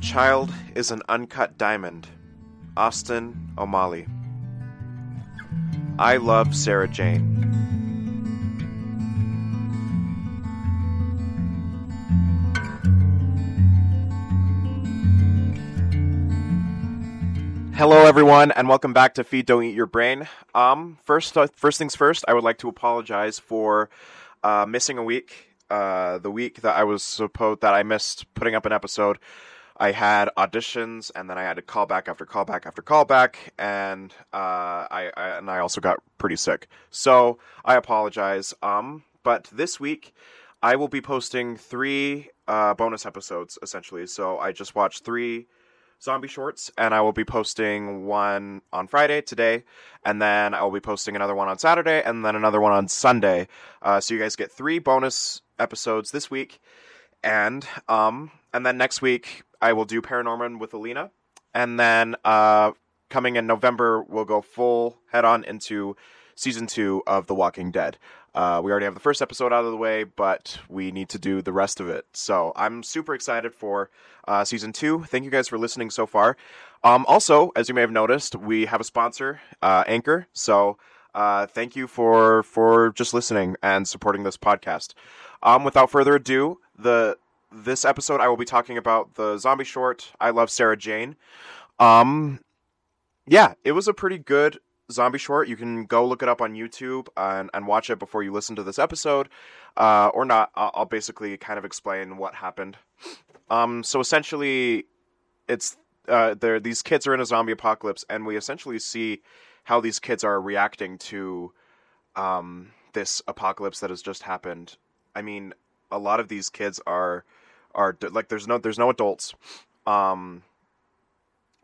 child is an uncut diamond. Austin O'Malley. I love Sarah Jane. Hello, everyone, and welcome back to Feed Don't Eat Your Brain. Um, first, uh, first things first, I would like to apologize for uh, missing a week. Uh, the week that I was supposed that I missed putting up an episode, I had auditions, and then I had to call back after call back after call back, and uh, I, I and I also got pretty sick. So I apologize. Um, but this week I will be posting three uh, bonus episodes essentially. So I just watched three zombie shorts, and I will be posting one on Friday today, and then I will be posting another one on Saturday, and then another one on Sunday. Uh, so you guys get three bonus episodes this week, and um, and then next week I will do Paranorman with Alina, and then uh, coming in November we'll go full head on into season two of The Walking Dead. Uh, we already have the first episode out of the way, but we need to do the rest of it. So I'm super excited for uh, season two. Thank you guys for listening so far. Um, also, as you may have noticed, we have a sponsor, uh, Anchor. So uh, thank you for for just listening and supporting this podcast. Um, without further ado, the this episode I will be talking about the zombie short "I Love Sarah Jane." Um, yeah, it was a pretty good zombie short. You can go look it up on YouTube and, and watch it before you listen to this episode, uh, or not. I'll, I'll, basically kind of explain what happened. Um, so essentially, it's uh, there. These kids are in a zombie apocalypse, and we essentially see how these kids are reacting to um, this apocalypse that has just happened. I mean, a lot of these kids are are like there's no there's no adults. Um,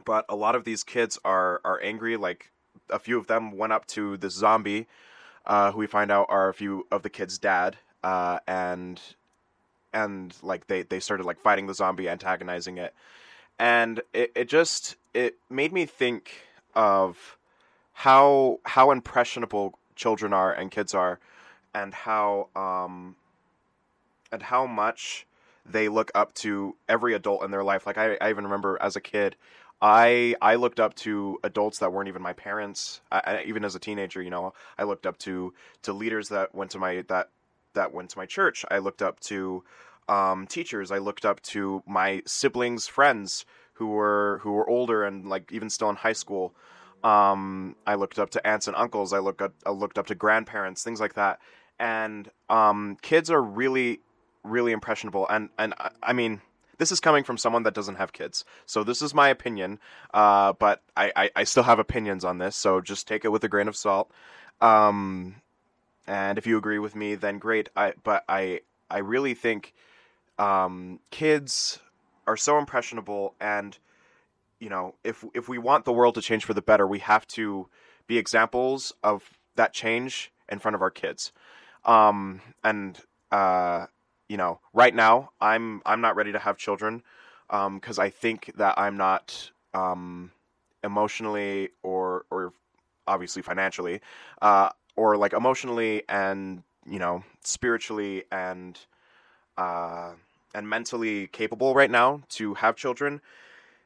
but a lot of these kids are are angry like a few of them went up to the zombie, uh, who we find out are a few of the kids' dad, uh, and and like they they started like fighting the zombie, antagonizing it, and it it just it made me think of how how impressionable children are and kids are, and how um and how much they look up to every adult in their life. Like I, I even remember as a kid, I I looked up to adults that weren't even my parents. I, even as a teenager, you know, I looked up to to leaders that went to my that that went to my church. I looked up to um, teachers. I looked up to my siblings' friends who were who were older and like even still in high school. Um, I looked up to aunts and uncles. I looked up I looked up to grandparents, things like that. And um, kids are really really impressionable. And and I mean this is coming from someone that doesn't have kids. So this is my opinion, uh, but I, I, I, still have opinions on this. So just take it with a grain of salt. Um, and if you agree with me, then great. I but I I really think um, kids are so impressionable, and you know if if we want the world to change for the better, we have to be examples of that change in front of our kids. Um, and uh, you know, right now I'm I'm not ready to have children because um, I think that I'm not um, emotionally or or obviously financially uh, or like emotionally and you know spiritually and uh, and mentally capable right now to have children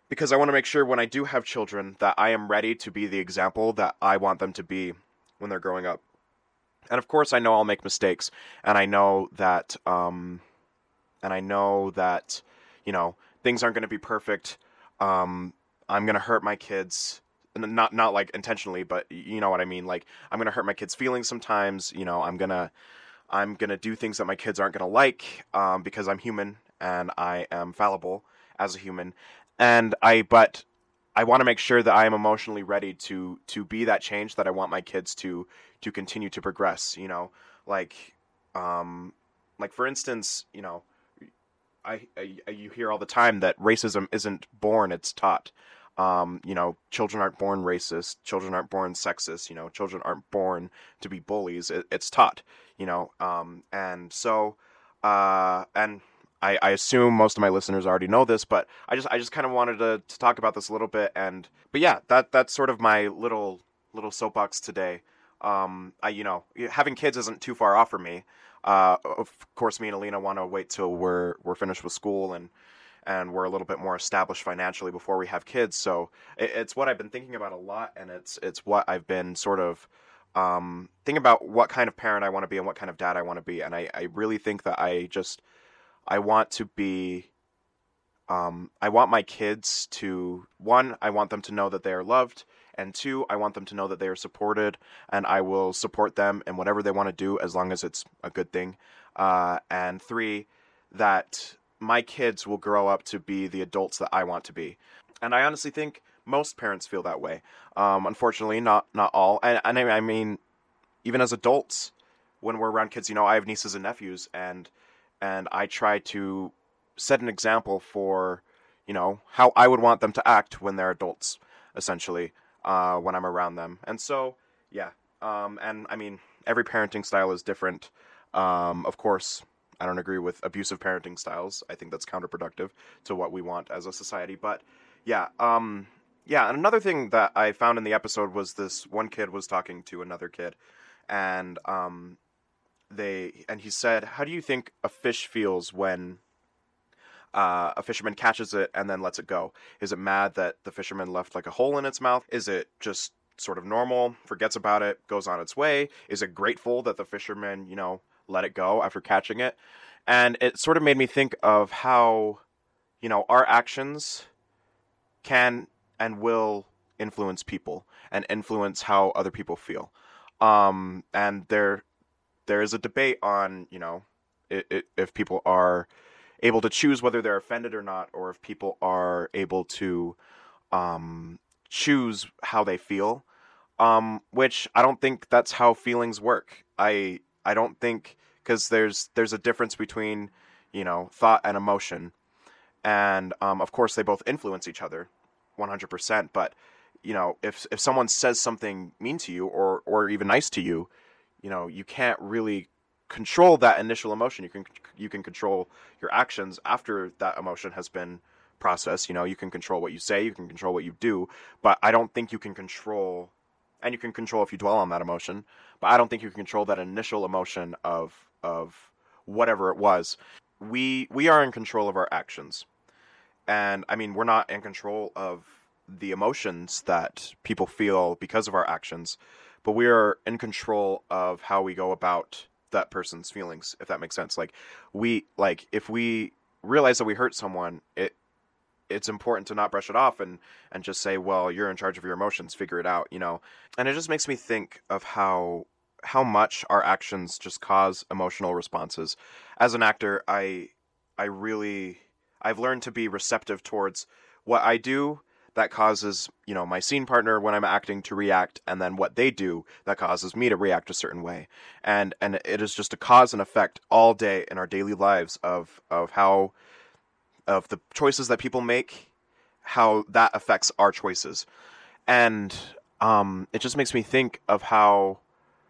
because I want to make sure when I do have children that I am ready to be the example that I want them to be when they're growing up. And of course, I know I'll make mistakes, and I know that, um, and I know that, you know, things aren't going to be perfect. Um, I'm going to hurt my kids, not not like intentionally, but you know what I mean. Like I'm going to hurt my kids' feelings sometimes. You know, I'm gonna I'm gonna do things that my kids aren't going to like um, because I'm human and I am fallible as a human. And I, but I want to make sure that I am emotionally ready to to be that change that I want my kids to to continue to progress. You know, like um, like for instance, you know, I, I you hear all the time that racism isn't born; it's taught. Um, you know, children aren't born racist. Children aren't born sexist. You know, children aren't born to be bullies. It, it's taught. You know, um, and so, uh, and I, I, assume most of my listeners already know this, but I just I just kind of wanted to, to talk about this a little bit, and but yeah, that that's sort of my little little soapbox today. Um, I you know having kids isn't too far off for me. Uh, of course, me and Alina want to wait till we're we're finished with school and and we're a little bit more established financially before we have kids. So it, it's what I've been thinking about a lot, and it's it's what I've been sort of um, thinking about what kind of parent I want to be and what kind of dad I want to be. And I, I really think that I just I want to be um, I want my kids to one, I want them to know that they are loved, and two, I want them to know that they are supported, and I will support them in whatever they want to do as long as it's a good thing. Uh, and three, that my kids will grow up to be the adults that I want to be. And I honestly think most parents feel that way. Um, unfortunately, not not all. And, and I mean, even as adults, when we're around kids, you know, I have nieces and nephews, and and I try to set an example for, you know, how I would want them to act when they're adults, essentially, uh, when I'm around them. And so, yeah. Um, and I mean, every parenting style is different. Um, of course, I don't agree with abusive parenting styles. I think that's counterproductive to what we want as a society. But yeah, um, yeah. And another thing that I found in the episode was this one kid was talking to another kid, and um, they and he said, "How do you think a fish feels when uh, a fisherman catches it and then lets it go? Is it mad that the fisherman left like a hole in its mouth? Is it just sort of normal, forgets about it, goes on its way? Is it grateful that the fisherman, you know, let it go after catching it? And it sort of made me think of how, you know, our actions can and will influence people and influence how other people feel. Um, and there, there is a debate on, you know, it, it, if people are able to choose whether they're offended or not, or if people are able to um, choose how they feel. Um, which I don't think that's how feelings work. I I don't think because there's there's a difference between you know thought and emotion, and um, of course they both influence each other, one hundred percent. But you know if if someone says something mean to you or or even nice to you, you know you can't really control that initial emotion. You can you can control your actions after that emotion has been processed. You know, you can control what you say, you can control what you do, but I don't think you can control and you can control if you dwell on that emotion, but I don't think you can control that initial emotion of of whatever it was. We we are in control of our actions. And I mean, we're not in control of the emotions that people feel because of our actions, but we are in control of how we go about that person's feelings if that makes sense. Like we like if we realize that we hurt someone it it's important to not brush it off and and just say well you're in charge of your emotions figure it out you know? And it just makes me think of how how much our actions just cause emotional responses. As an actor i i really i've learned to be receptive towards what i do that causes you know my scene partner when i'm acting to react and then what they do that causes me to react a certain way. And and it is just a cause and effect all day in our daily lives of of how of the choices that people make how that affects our choices. And um it just makes me think of how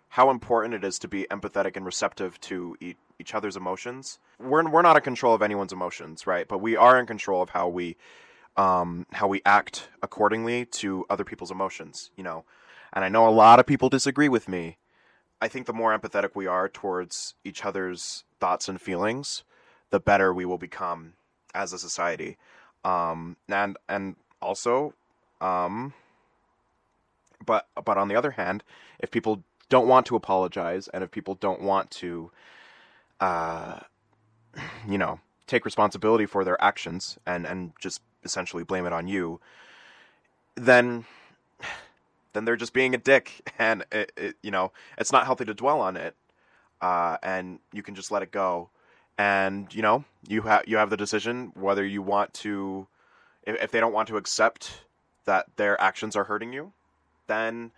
how important it is to be empathetic and receptive to each, each other's emotions. We're we're not in control of anyone's emotions right? But we are in control of how we um, how we act accordingly to other people's emotions, you know. And I know a lot of people disagree with me. I think the more empathetic we are towards each other's thoughts and feelings, the better we will become as a society. Um, and and also, um, but but on the other hand, if people don't want to apologize and if people don't want to, uh, you know, take responsibility for their actions and and just essentially blame it on you, then then they're just being a dick, and it, it, you know it's not healthy to dwell on it, uh, and you can just let it go, and you know you have you have the decision whether you want to, if, if they don't want to accept that their actions are hurting you, then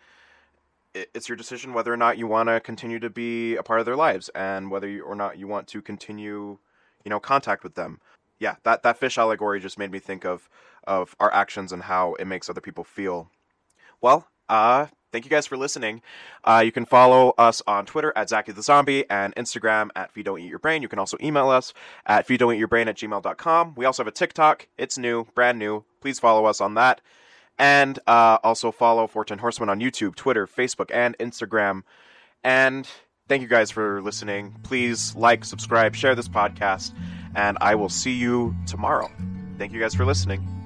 it's your decision whether or not you want to continue to be a part of their lives. And whether you, or not you want to continue you know contact with them yeah, that that fish allegory just made me think of of our actions and how it makes other people feel. Well, uh, thank you guys for listening. Uh, you can follow us on Twitter at Zachy the Zombie and Instagram at Feed Don't Eat Your Brain. You can also email us at Feed Don't Eat Your Brain at gmail.com. We also have a TikTok. It's new, brand new. Please follow us on that. And uh, also follow Fortune Horseman on YouTube, Twitter, Facebook, and Instagram. And thank you guys for listening. Please like, subscribe, share this podcast and I will see you tomorrow. thank you guys for listening.